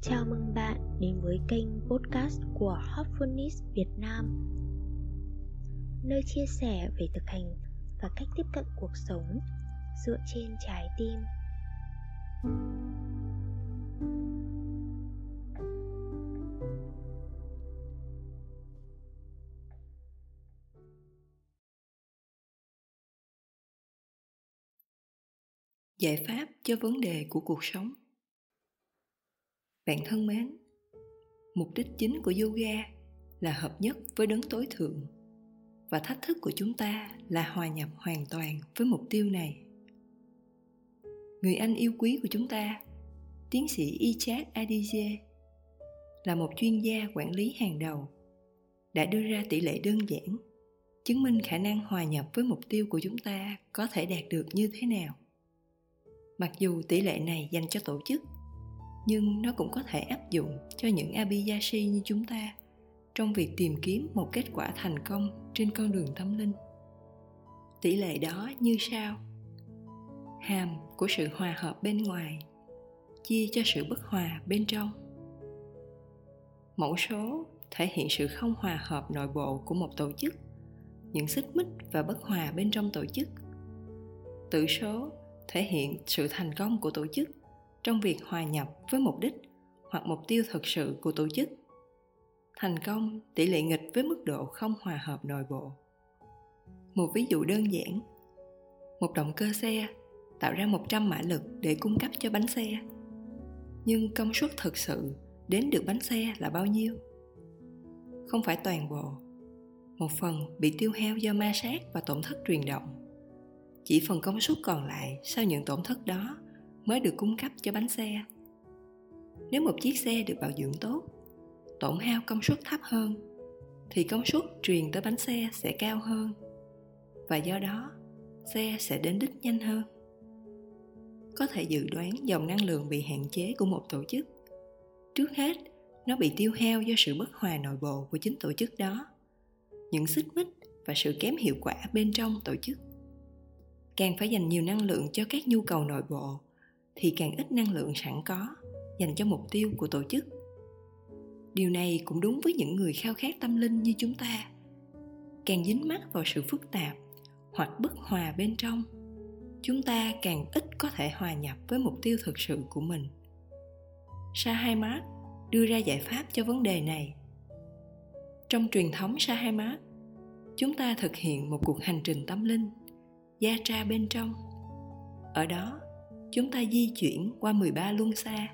Chào mừng bạn đến với kênh podcast của Hopfulness Việt Nam. Nơi chia sẻ về thực hành và cách tiếp cận cuộc sống dựa trên trái tim. Giải pháp cho vấn đề của cuộc sống. Bạn thân mến, mục đích chính của yoga là hợp nhất với đấng tối thượng và thách thức của chúng ta là hòa nhập hoàn toàn với mục tiêu này. Người anh yêu quý của chúng ta, tiến sĩ Ichak Adige là một chuyên gia quản lý hàng đầu, đã đưa ra tỷ lệ đơn giản, chứng minh khả năng hòa nhập với mục tiêu của chúng ta có thể đạt được như thế nào mặc dù tỷ lệ này dành cho tổ chức, nhưng nó cũng có thể áp dụng cho những abiyashi như chúng ta trong việc tìm kiếm một kết quả thành công trên con đường tâm linh. Tỷ lệ đó như sau. Hàm của sự hòa hợp bên ngoài chia cho sự bất hòa bên trong. Mẫu số thể hiện sự không hòa hợp nội bộ của một tổ chức, những xích mích và bất hòa bên trong tổ chức. Tử số thể hiện sự thành công của tổ chức trong việc hòa nhập với mục đích hoặc mục tiêu thực sự của tổ chức. Thành công, tỷ lệ nghịch với mức độ không hòa hợp nội bộ. Một ví dụ đơn giản. Một động cơ xe tạo ra 100 mã lực để cung cấp cho bánh xe. Nhưng công suất thực sự đến được bánh xe là bao nhiêu? Không phải toàn bộ. Một phần bị tiêu hao do ma sát và tổn thất truyền động chỉ phần công suất còn lại sau những tổn thất đó mới được cung cấp cho bánh xe. Nếu một chiếc xe được bảo dưỡng tốt, tổn hao công suất thấp hơn, thì công suất truyền tới bánh xe sẽ cao hơn và do đó xe sẽ đến đích nhanh hơn. Có thể dự đoán dòng năng lượng bị hạn chế của một tổ chức. Trước hết, nó bị tiêu hao do sự bất hòa nội bộ của chính tổ chức đó, những xích mích và sự kém hiệu quả bên trong tổ chức càng phải dành nhiều năng lượng cho các nhu cầu nội bộ, thì càng ít năng lượng sẵn có, dành cho mục tiêu của tổ chức. Điều này cũng đúng với những người khao khát tâm linh như chúng ta. Càng dính mắc vào sự phức tạp hoặc bất hòa bên trong, chúng ta càng ít có thể hòa nhập với mục tiêu thực sự của mình. Sahamat đưa ra giải pháp cho vấn đề này. Trong truyền thống Sahamat, chúng ta thực hiện một cuộc hành trình tâm linh gia tra bên trong. Ở đó, chúng ta di chuyển qua 13 luân xa,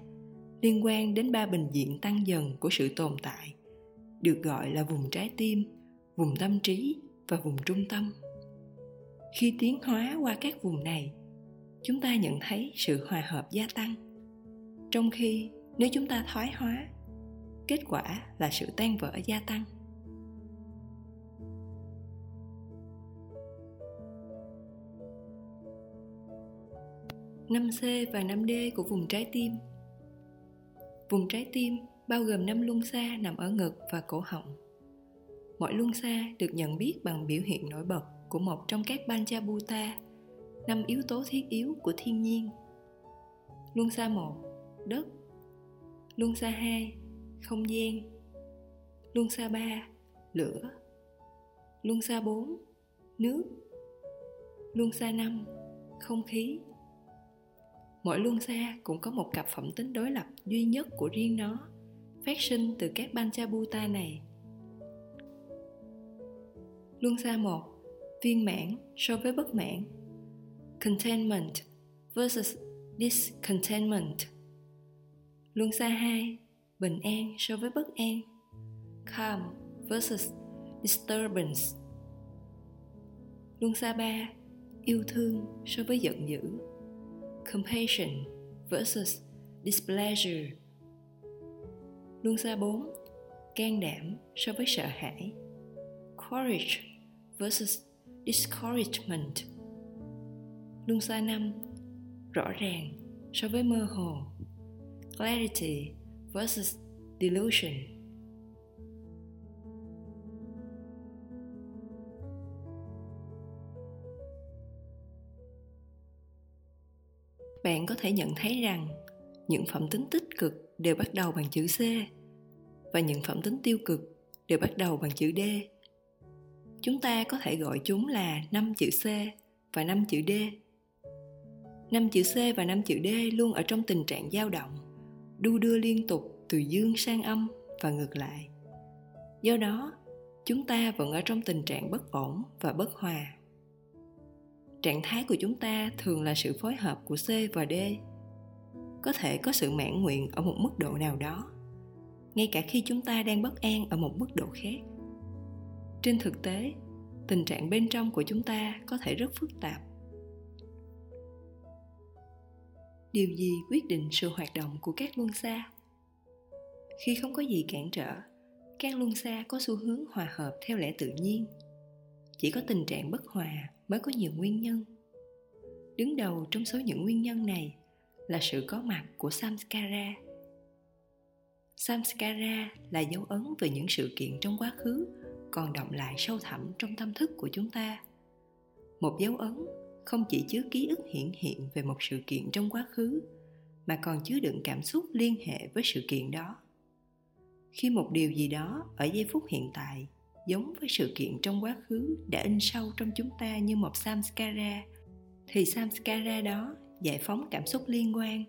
liên quan đến ba bình diện tăng dần của sự tồn tại, được gọi là vùng trái tim, vùng tâm trí và vùng trung tâm. Khi tiến hóa qua các vùng này, chúng ta nhận thấy sự hòa hợp gia tăng. Trong khi, nếu chúng ta thoái hóa, kết quả là sự tan vỡ gia tăng. 5C và 5D của vùng trái tim. Vùng trái tim bao gồm 5 luân xa nằm ở ngực và cổ họng. Mỗi luân xa được nhận biết bằng biểu hiện nổi bật của một trong các Panchabhuta, năm yếu tố thiết yếu của thiên nhiên. Luân xa 1, đất. Luân xa 2, không gian. Luân xa 3, lửa. Luân xa 4, nước. Luân xa 5, không khí mỗi luân xa cũng có một cặp phẩm tính đối lập duy nhất của riêng nó, phát sinh từ các Panchabuta này. Luân xa 1 viên mãn so với bất mãn contentment versus discontentment. Luân xa 2 bình an so với bất an Calm versus disturbance Luân xa 3 yêu thương so với giận dữ compassion versus displeasure. Luân xa 4. Can đảm so với sợ hãi. Courage versus discouragement. Luân xa 5. Rõ ràng so với mơ hồ. Clarity versus delusion. Bạn có thể nhận thấy rằng những phẩm tính tích cực đều bắt đầu bằng chữ c và những phẩm tính tiêu cực đều bắt đầu bằng chữ d. Chúng ta có thể gọi chúng là năm chữ c và năm chữ d. Năm chữ c và năm chữ d luôn ở trong tình trạng dao động, đu đưa liên tục từ dương sang âm và ngược lại. Do đó, chúng ta vẫn ở trong tình trạng bất ổn và bất hòa trạng thái của chúng ta thường là sự phối hợp của c và d. Có thể có sự mãn nguyện ở một mức độ nào đó, ngay cả khi chúng ta đang bất an ở một mức độ khác. Trên thực tế, tình trạng bên trong của chúng ta có thể rất phức tạp. Điều gì quyết định sự hoạt động của các luân xa? Khi không có gì cản trở, các luân xa có xu hướng hòa hợp theo lẽ tự nhiên. Chỉ có tình trạng bất hòa mới có nhiều nguyên nhân. Đứng đầu trong số những nguyên nhân này là sự có mặt của samskara. Samskara là dấu ấn về những sự kiện trong quá khứ còn động lại sâu thẳm trong tâm thức của chúng ta. Một dấu ấn không chỉ chứa ký ức hiển hiện về một sự kiện trong quá khứ, mà còn chứa đựng cảm xúc liên hệ với sự kiện đó. Khi một điều gì đó ở giây phút hiện tại giống với sự kiện trong quá khứ đã in sâu trong chúng ta như một samskara. Thì samskara đó giải phóng cảm xúc liên quan,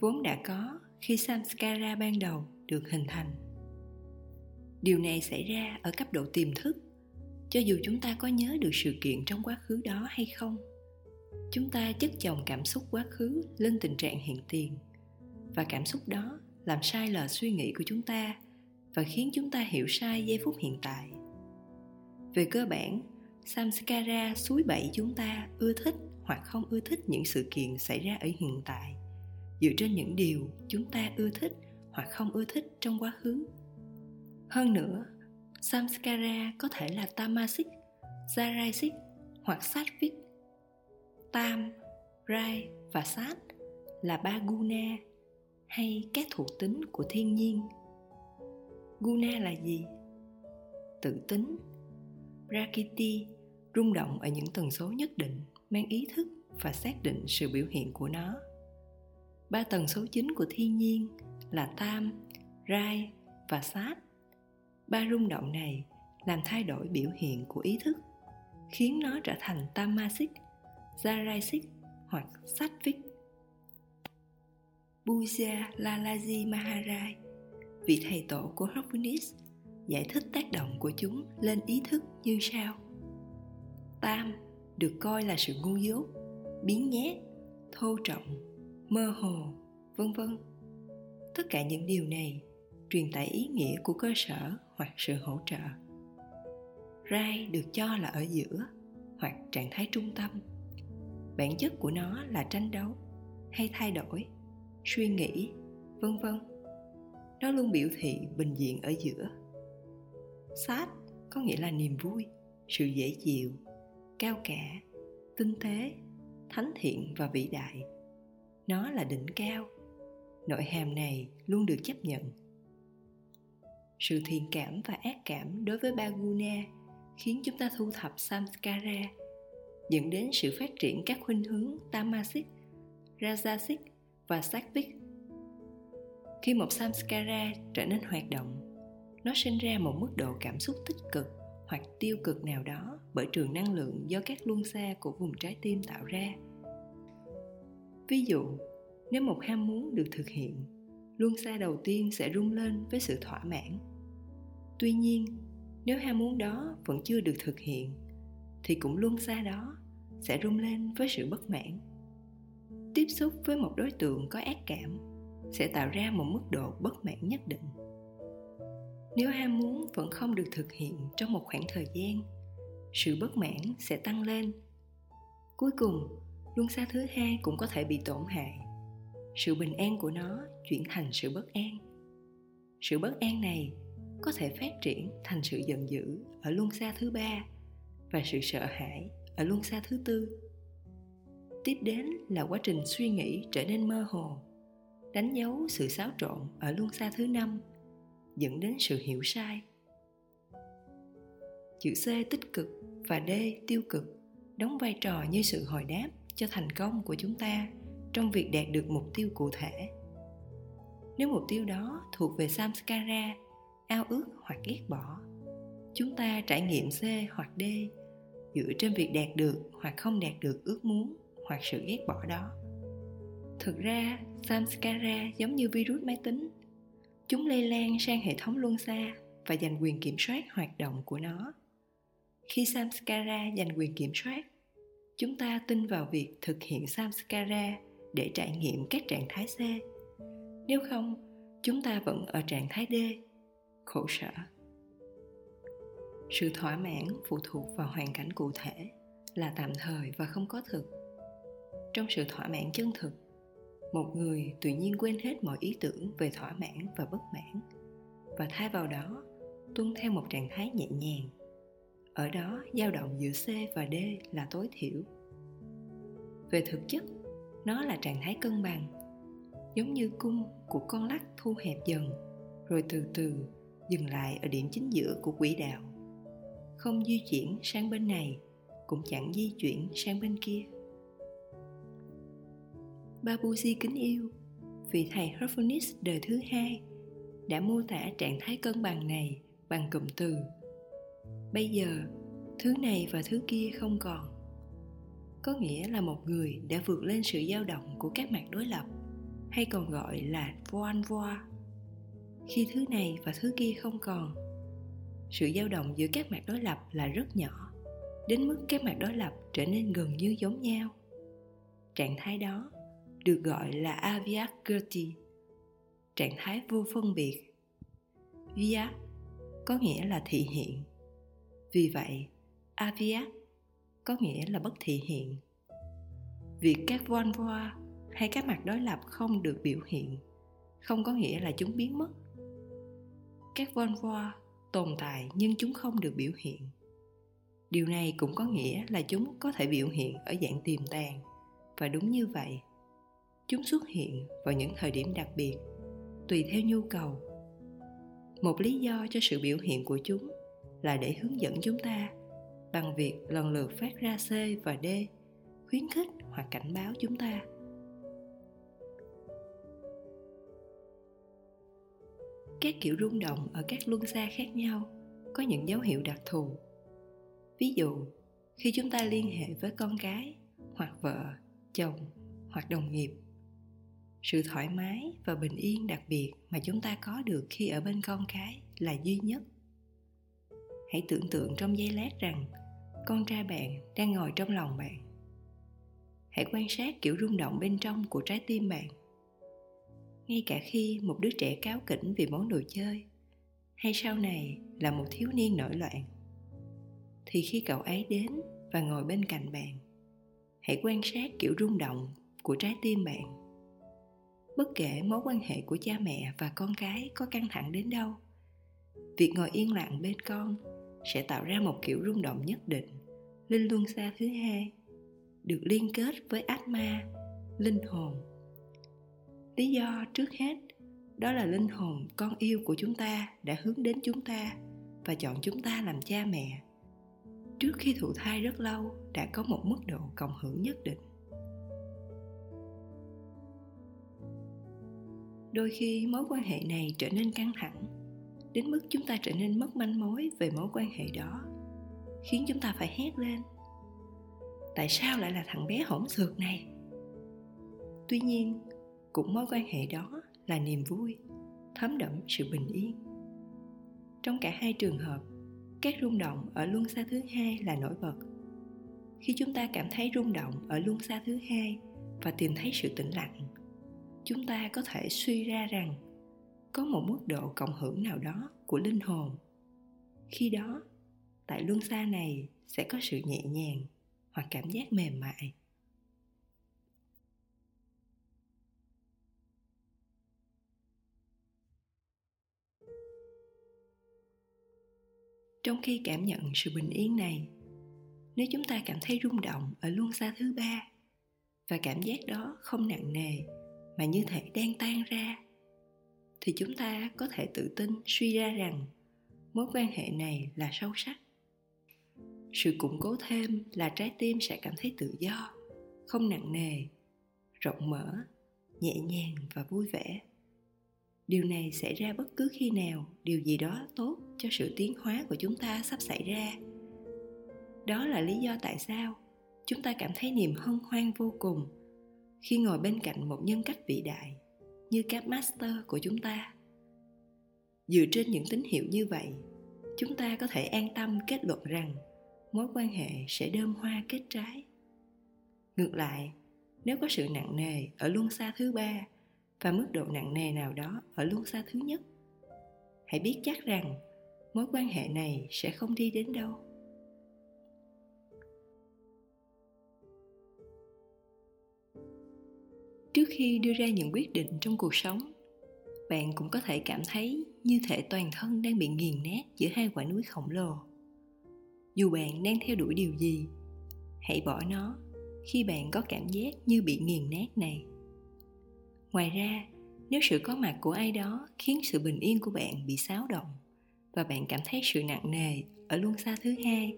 vốn đã có khi samskara ban đầu được hình thành. Điều này xảy ra ở cấp độ tiềm thức, cho dù chúng ta có nhớ được sự kiện trong quá khứ đó hay không. Chúng ta chất chồng cảm xúc quá khứ lên tình trạng hiện tiền, và cảm xúc đó làm sai lờ suy nghĩ của chúng ta và khiến chúng ta hiểu sai giây phút hiện tại. Về cơ bản, samskara suối bẫy chúng ta ưa thích hoặc không ưa thích những sự kiện xảy ra ở hiện tại. Dựa trên những điều chúng ta ưa thích hoặc không ưa thích trong quá khứ. Hơn nữa, samskara có thể là tamasic jarasic hoặc sattvic. Tam, rai và sát là ba guna hay các thuộc tính của thiên nhiên guna là gì tự tính rakiti rung động ở những tần số nhất định mang ý thức và xác định sự biểu hiện của nó. Ba tần số chính của thiên nhiên là tam, rai và sát. Ba rung động này làm thay đổi biểu hiện của ý thức, khiến nó trở thành tamasic, jarasic hoặc sattvic. Buja Lalaji Maharaj, vị thầy tổ của Hopkins giải thích tác động của chúng lên ý thức như sau. Tam, được coi là sự ngu dốt, biến nhát thô trọng, mơ hồ, vân vân. Tất cả những điều này truyền tải ý nghĩa của cơ sở hoặc sự hỗ trợ. Rai được cho là ở giữa hoặc trạng thái trung tâm. Bản chất của nó là tranh đấu hay thay đổi, suy nghĩ, vân vân nó luôn biểu thị bình diện ở giữa. Sát có nghĩa là niềm vui, sự dễ chịu, cao cả, tinh tế, thánh thiện và vĩ đại. Nó là đỉnh cao. Nội hàm này luôn được chấp nhận. Sự thiện cảm và ác cảm đối với ba guna khiến chúng ta thu thập samskara, dẫn đến sự phát triển các khuynh hướng tamasic, rajasic và sattvic khi một samskara trở nên hoạt động, nó sinh ra một mức độ cảm xúc tích cực hoặc tiêu cực nào đó bởi trường năng lượng do các luân xa của vùng trái tim tạo ra. Ví dụ, nếu một ham muốn được thực hiện, luân xa đầu tiên sẽ rung lên với sự thỏa mãn. Tuy nhiên, nếu ham muốn đó vẫn chưa được thực hiện, thì cũng luân xa đó sẽ rung lên với sự bất mãn. Tiếp xúc với một đối tượng có ác cảm sẽ tạo ra một mức độ bất mãn nhất định. Nếu ham muốn vẫn không được thực hiện trong một khoảng thời gian, sự bất mãn sẽ tăng lên. Cuối cùng, luân xa thứ hai cũng có thể bị tổn hại. Sự bình an của nó chuyển thành sự bất an. Sự bất an này có thể phát triển thành sự giận dữ ở luân xa thứ ba và sự sợ hãi ở luân xa thứ tư. Tiếp đến là quá trình suy nghĩ trở nên mơ hồ đánh dấu sự xáo trộn ở luân xa thứ năm, dẫn đến sự hiểu sai. Chữ c tích cực và d tiêu cực đóng vai trò như sự hồi đáp cho thành công của chúng ta trong việc đạt được mục tiêu cụ thể. Nếu mục tiêu đó thuộc về samskara, ao ước hoặc ghét bỏ, chúng ta trải nghiệm c hoặc d dựa trên việc đạt được hoặc không đạt được ước muốn hoặc sự ghét bỏ đó thực ra, samskara giống như virus máy tính. Chúng lây lan sang hệ thống luân xa và giành quyền kiểm soát hoạt động của nó. Khi samskara giành quyền kiểm soát, chúng ta tin vào việc thực hiện samskara để trải nghiệm các trạng thái c. Nếu không, chúng ta vẫn ở trạng thái d. Khổ sở. Sự thỏa mãn phụ thuộc vào hoàn cảnh cụ thể là tạm thời và không có thực. Trong sự thỏa mãn chân thực một người tự nhiên quên hết mọi ý tưởng về thỏa mãn và bất mãn. Và thay vào đó, tuân theo một trạng thái nhẹ nhàng. Ở đó, dao động giữa c và d là tối thiểu. Về thực chất, nó là trạng thái cân bằng, giống như cung của con lắc thu hẹp dần, rồi từ từ dừng lại ở điểm chính giữa của quỹ đạo. Không di chuyển sang bên này, cũng chẳng di chuyển sang bên kia. Babuji kính yêu. Vị thầy Herphonis đời thứ hai đã mô tả trạng thái cân bằng này bằng cụm từ. Bây giờ, thứ này và thứ kia không còn. Có nghĩa là một người đã vượt lên sự dao động của các mặt đối lập, hay còn gọi là voan voa khi thứ này và thứ kia không còn, sự dao động giữa các mặt đối lập là rất nhỏ, đến mức các mặt đối lập trở nên gần như giống nhau. Trạng thái đó được gọi là avyakirti, trạng thái vô phân biệt. Via có nghĩa là thị hiện. Vì vậy, avyak có nghĩa là bất thị hiện. Việc các von voa hay các mặt đối lập không được biểu hiện, không có nghĩa là chúng biến mất. Các von voa tồn tại nhưng chúng không được biểu hiện. Điều này cũng có nghĩa là chúng có thể biểu hiện ở dạng tiềm tàng, và đúng như vậy chúng xuất hiện vào những thời điểm đặc biệt, tùy theo nhu cầu. Một lý do cho sự biểu hiện của chúng là để hướng dẫn chúng ta bằng việc lần lượt phát ra c và d, khuyến khích hoặc cảnh báo chúng ta. Các kiểu rung động ở các luân xa khác nhau có những dấu hiệu đặc thù. Ví dụ, khi chúng ta liên hệ với con cái hoặc vợ, chồng hoặc đồng nghiệp sự thoải mái và bình yên đặc biệt mà chúng ta có được khi ở bên con cái là duy nhất. Hãy tưởng tượng trong giây lát rằng con trai bạn đang ngồi trong lòng bạn. Hãy quan sát kiểu rung động bên trong của trái tim bạn. Ngay cả khi một đứa trẻ cáo kỉnh vì món đồ chơi hay sau này là một thiếu niên nổi loạn, thì khi cậu ấy đến và ngồi bên cạnh bạn, hãy quan sát kiểu rung động của trái tim bạn bất kể mối quan hệ của cha mẹ và con cái có căng thẳng đến đâu, việc ngồi yên lặng bên con sẽ tạo ra một kiểu rung động nhất định, linh luân xa thứ hai, được liên kết với atma linh hồn. Lý do trước hết, đó là linh hồn con yêu của chúng ta đã hướng đến chúng ta và chọn chúng ta làm cha mẹ. Trước khi thụ thai rất lâu, đã có một mức độ cộng hưởng nhất định. Đôi khi mối quan hệ này trở nên căng thẳng, đến mức chúng ta trở nên mất manh mối về mối quan hệ đó, khiến chúng ta phải hét lên. Tại sao lại là thằng bé hỗn xược này? Tuy nhiên, cũng mối quan hệ đó là niềm vui, thấm đẫm sự bình yên. Trong cả hai trường hợp, các rung động ở luân xa thứ hai là nổi bật. Khi chúng ta cảm thấy rung động ở luân xa thứ hai và tìm thấy sự tĩnh lặng chúng ta có thể suy ra rằng có một mức độ cộng hưởng nào đó của linh hồn. Khi đó, tại luân xa này sẽ có sự nhẹ nhàng hoặc cảm giác mềm mại. Trong khi cảm nhận sự bình yên này, nếu chúng ta cảm thấy rung động ở luân xa thứ ba và cảm giác đó không nặng nề mà như thể đang tan ra, thì chúng ta có thể tự tin suy ra rằng mối quan hệ này là sâu sắc. Sự củng cố thêm là trái tim sẽ cảm thấy tự do, không nặng nề, rộng mở, nhẹ nhàng và vui vẻ. Điều này xảy ra bất cứ khi nào điều gì đó tốt cho sự tiến hóa của chúng ta sắp xảy ra. Đó là lý do tại sao chúng ta cảm thấy niềm hân hoan vô cùng khi ngồi bên cạnh một nhân cách vĩ đại như các master của chúng ta. Dựa trên những tín hiệu như vậy, chúng ta có thể an tâm kết luận rằng mối quan hệ sẽ đơm hoa kết trái. Ngược lại, nếu có sự nặng nề ở luân xa thứ ba và mức độ nặng nề nào đó ở luân xa thứ nhất, hãy biết chắc rằng mối quan hệ này sẽ không đi đến đâu. Trước khi đưa ra những quyết định trong cuộc sống, bạn cũng có thể cảm thấy như thể toàn thân đang bị nghiền nát giữa hai quả núi khổng lồ. Dù bạn đang theo đuổi điều gì, hãy bỏ nó khi bạn có cảm giác như bị nghiền nát này. Ngoài ra, nếu sự có mặt của ai đó khiến sự bình yên của bạn bị xáo động và bạn cảm thấy sự nặng nề ở luân xa thứ hai,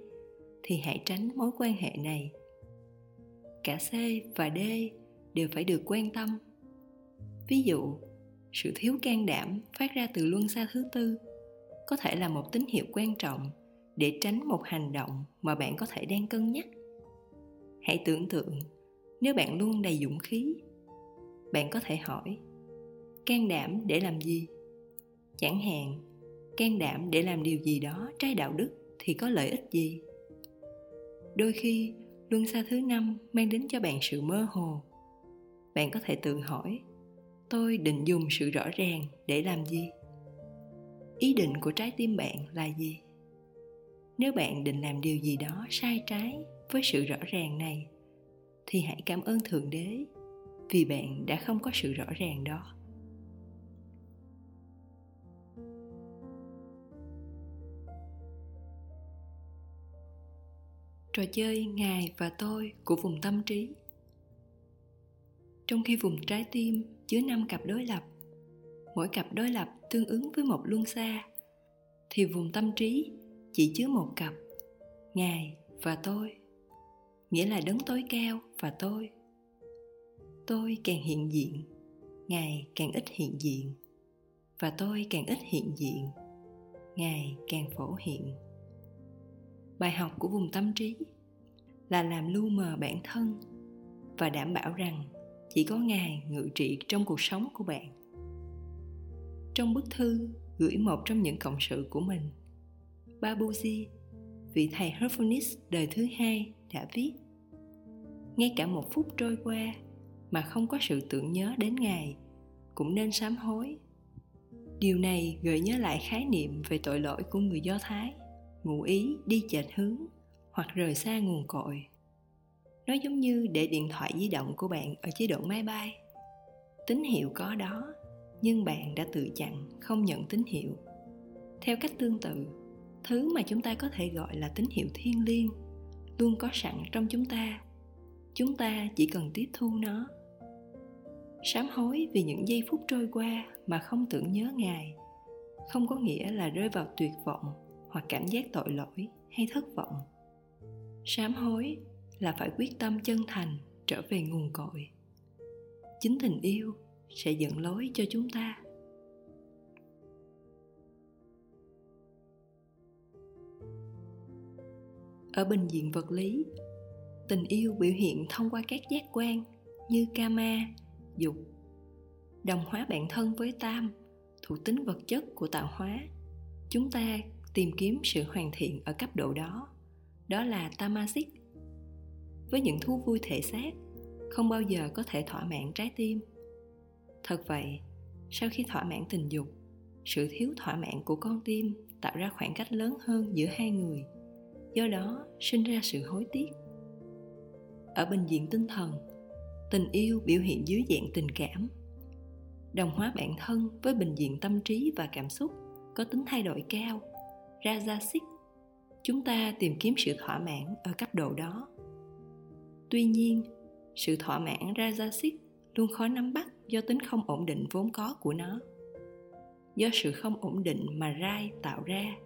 thì hãy tránh mối quan hệ này. Cả c và d đều phải được quan tâm. Ví dụ, sự thiếu can đảm phát ra từ luân xa thứ tư có thể là một tín hiệu quan trọng để tránh một hành động mà bạn có thể đang cân nhắc. Hãy tưởng tượng, nếu bạn luôn đầy dũng khí, bạn có thể hỏi, can đảm để làm gì? Chẳng hạn, can đảm để làm điều gì đó trái đạo đức thì có lợi ích gì? Đôi khi, luân xa thứ năm mang đến cho bạn sự mơ hồ bạn có thể tự hỏi, tôi định dùng sự rõ ràng để làm gì? Ý định của trái tim bạn là gì? Nếu bạn định làm điều gì đó sai trái với sự rõ ràng này, thì hãy cảm ơn thượng đế vì bạn đã không có sự rõ ràng đó. Trò chơi ngài và tôi của vùng tâm trí trong khi vùng trái tim chứa năm cặp đối lập, mỗi cặp đối lập tương ứng với một luân xa, thì vùng tâm trí chỉ chứa một cặp, ngài và tôi. Nghĩa là đấng tối cao và tôi. Tôi càng hiện diện, ngài càng ít hiện diện, và tôi càng ít hiện diện, ngài càng phổ hiện. Bài học của vùng tâm trí là làm lu mờ bản thân và đảm bảo rằng chỉ có ngài ngự trị trong cuộc sống của bạn. Trong bức thư gửi một trong những cộng sự của mình babuji vị thầy Herphonis đời thứ hai, đã viết, ngay cả một phút trôi qua mà không có sự tưởng nhớ đến ngài, cũng nên sám hối. Điều này gợi nhớ lại khái niệm về tội lỗi của người do thái, ngụ ý đi chệch hướng hoặc rời xa nguồn cội nó giống như để điện thoại di động của bạn ở chế độ máy bay. Tín hiệu có đó, nhưng bạn đã tự chặn, không nhận tín hiệu. Theo cách tương tự, thứ mà chúng ta có thể gọi là tín hiệu thiêng liêng luôn có sẵn trong chúng ta. Chúng ta chỉ cần tiếp thu nó. Sám hối vì những giây phút trôi qua mà không tưởng nhớ ngài, không có nghĩa là rơi vào tuyệt vọng hoặc cảm giác tội lỗi hay thất vọng. Sám hối là phải quyết tâm chân thành trở về nguồn cội. Chính tình yêu sẽ dẫn lối cho chúng ta. Ở bình diện vật lý, tình yêu biểu hiện thông qua các giác quan như kama dục, đồng hóa bản thân với tam, thuộc tính vật chất của tạo hóa. Chúng ta tìm kiếm sự hoàn thiện ở cấp độ đó. Đó là tamasic với những thú vui thể xác, không bao giờ có thể thỏa mãn trái tim. Thật vậy, sau khi thỏa mãn tình dục, sự thiếu thỏa mãn của con tim tạo ra khoảng cách lớn hơn giữa hai người, do đó sinh ra sự hối tiếc. Ở bình diện tinh thần, tình yêu biểu hiện dưới dạng tình cảm. Đồng hóa bản thân với bình diện tâm trí và cảm xúc có tính thay đổi cao, ra ra xích, chúng ta tìm kiếm sự thỏa mãn ở cấp độ đó tuy nhiên, sự thỏa mãn rajasic luôn khó nắm bắt do tính không ổn định vốn có của nó. Do sự không ổn định mà rai tạo ra,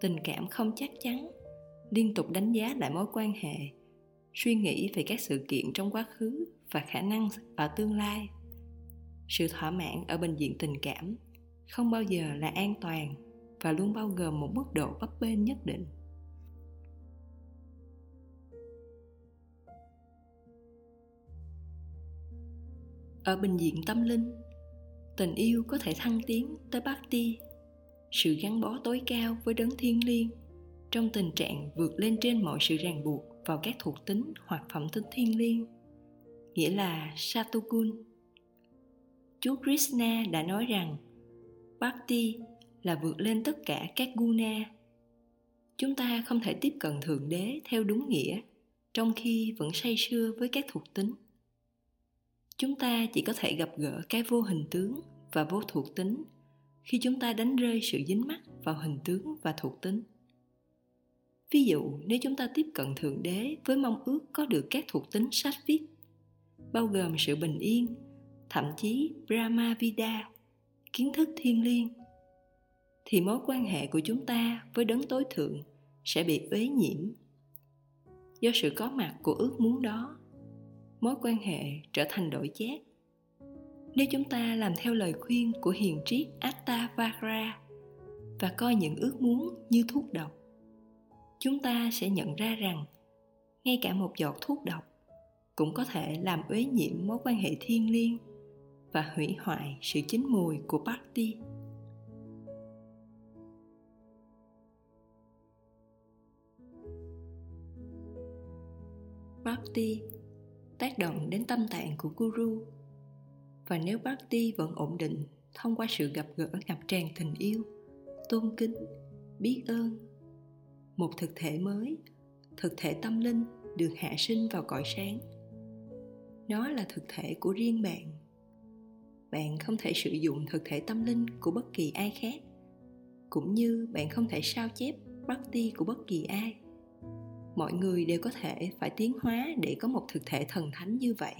tình cảm không chắc chắn, liên tục đánh giá lại mối quan hệ, suy nghĩ về các sự kiện trong quá khứ và khả năng ở tương lai. Sự thỏa mãn ở bình diện tình cảm không bao giờ là an toàn và luôn bao gồm một mức độ bấp bênh nhất định. Ở bình diện tâm linh. Tình yêu có thể thăng tiến tới bhakti sự gắn bó tối cao với đấng thiên liêng trong tình trạng vượt lên trên mọi sự ràng buộc vào các thuộc tính hoặc phẩm tính thiên liêng, nghĩa là satokun chúa krishna đã nói rằng bhakti là vượt lên tất cả các guna. Chúng ta không thể tiếp cận thượng đế theo đúng nghĩa, trong khi vẫn say sưa với các thuộc tính chúng ta chỉ có thể gặp gỡ cái vô hình tướng và vô thuộc tính khi chúng ta đánh rơi sự dính mắc vào hình tướng và thuộc tính. Ví dụ, nếu chúng ta tiếp cận thượng đế với mong ước có được các thuộc tính sách viết bao gồm sự bình yên, thậm chí brahma vida kiến thức thiên liêng, thì mối quan hệ của chúng ta với đấng tối thượng sẽ bị uế nhiễm do sự có mặt của ước muốn đó mối quan hệ trở thành đổi giác nếu chúng ta làm theo lời khuyên của hiền triết Attavara và coi những ước muốn như thuốc độc, chúng ta sẽ nhận ra rằng ngay cả một giọt thuốc độc cũng có thể làm uế nhiễm mối quan hệ thiên liêng và hủy hoại sự chín mùi của Bhakti. Bhakti tác động đến tâm tạng của Guru và nếu Bhakti vẫn ổn định thông qua sự gặp gỡ ngập tràn tình yêu, tôn kính, biết ơn, một thực thể mới, thực thể tâm linh được hạ sinh vào cõi sáng. Nó là thực thể của riêng bạn. Bạn không thể sử dụng thực thể tâm linh của bất kỳ ai khác, cũng như bạn không thể sao chép Bhakti của bất kỳ ai mọi người đều có thể phải tiến hóa để có một thực thể thần thánh như vậy,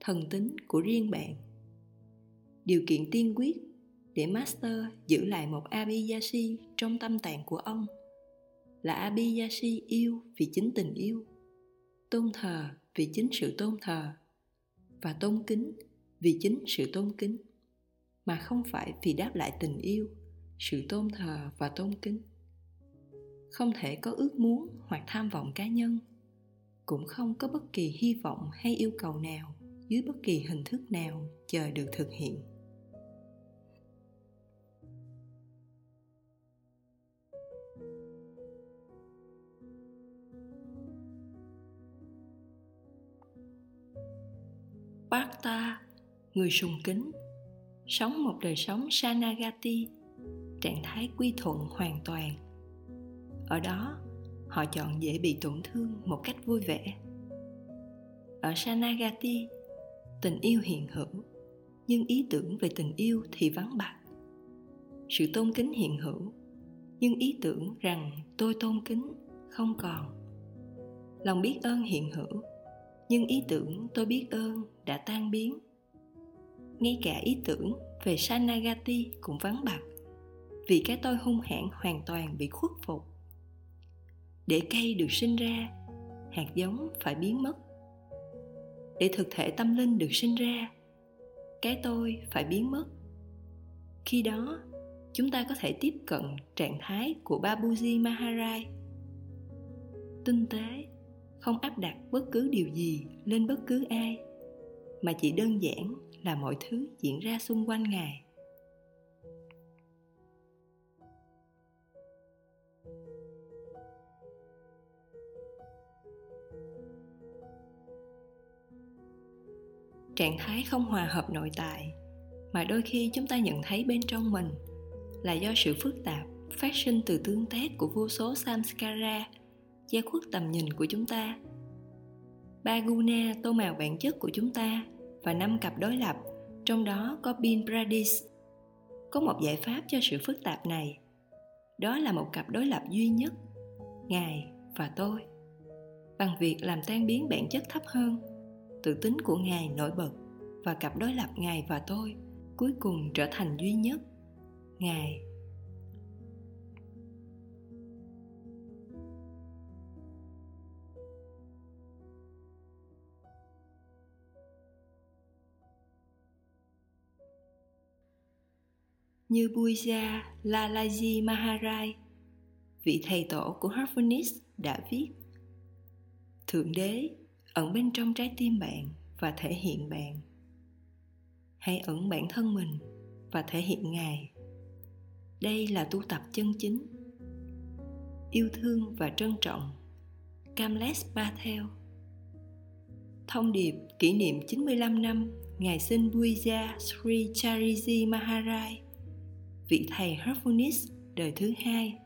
thần tính của riêng bạn. Điều kiện tiên quyết để master giữ lại một abiyashi trong tâm tạng của ông là abiyashi yêu vì chính tình yêu, tôn thờ vì chính sự tôn thờ, và tôn kính vì chính sự tôn kính, mà không phải vì đáp lại tình yêu, sự tôn thờ và tôn kính không thể có ước muốn hoặc tham vọng cá nhân cũng không có bất kỳ hy vọng hay yêu cầu nào dưới bất kỳ hình thức nào chờ được thực hiện. Bhakta, người sùng kính, sống một đời sống Sanagati, trạng thái quy thuận hoàn toàn ở đó, họ chọn dễ bị tổn thương một cách vui vẻ. Ở sanagati, tình yêu hiện hữu, nhưng ý tưởng về tình yêu thì vắng bạc. Sự tôn kính hiện hữu, nhưng ý tưởng rằng tôi tôn kính không còn. Lòng biết ơn hiện hữu, nhưng ý tưởng tôi biết ơn đã tan biến. Ngay cả ý tưởng về sanagati cũng vắng bặt vì cái tôi hung hãn hoàn toàn bị khuất phục để cây được sinh ra, hạt giống phải biến mất. Để thực thể tâm linh được sinh ra, cái tôi phải biến mất. Khi đó, chúng ta có thể tiếp cận trạng thái của babuji maharaj. Tinh tế, không áp đặt bất cứ điều gì lên bất cứ ai, mà chỉ đơn giản là mọi thứ diễn ra xung quanh ngài. Trạng thái không hòa hợp nội tại mà đôi khi chúng ta nhận thấy bên trong mình là do sự phức tạp phát sinh từ tương tác của vô số samskara, che khuất tầm nhìn của chúng ta. Ba guna tô màu bản chất của chúng ta và năm cặp đối lập, trong đó có bin pradis có một giải pháp cho sự phức tạp này. Đó là một cặp đối lập duy nhất, ngài và tôi, bằng việc làm tan biến bản chất thấp hơn tự tính của ngài nổi bật và cặp đối lập ngài và tôi cuối cùng trở thành duy nhất. Ngài. Như Buja Lalaji Maharaj, vị thầy tổ của Harmonics đã viết Thượng đế ẩn bên trong trái tim bạn và thể hiện bạn. Hãy ẩn bản thân mình và thể hiện Ngài. Đây là tu tập chân chính. Yêu thương và trân trọng. Kamlesh Patel Thông điệp kỷ niệm 95 năm Ngày sinh Buija Sri Chariji Maharaj, vị thầy Harmonis đời thứ hai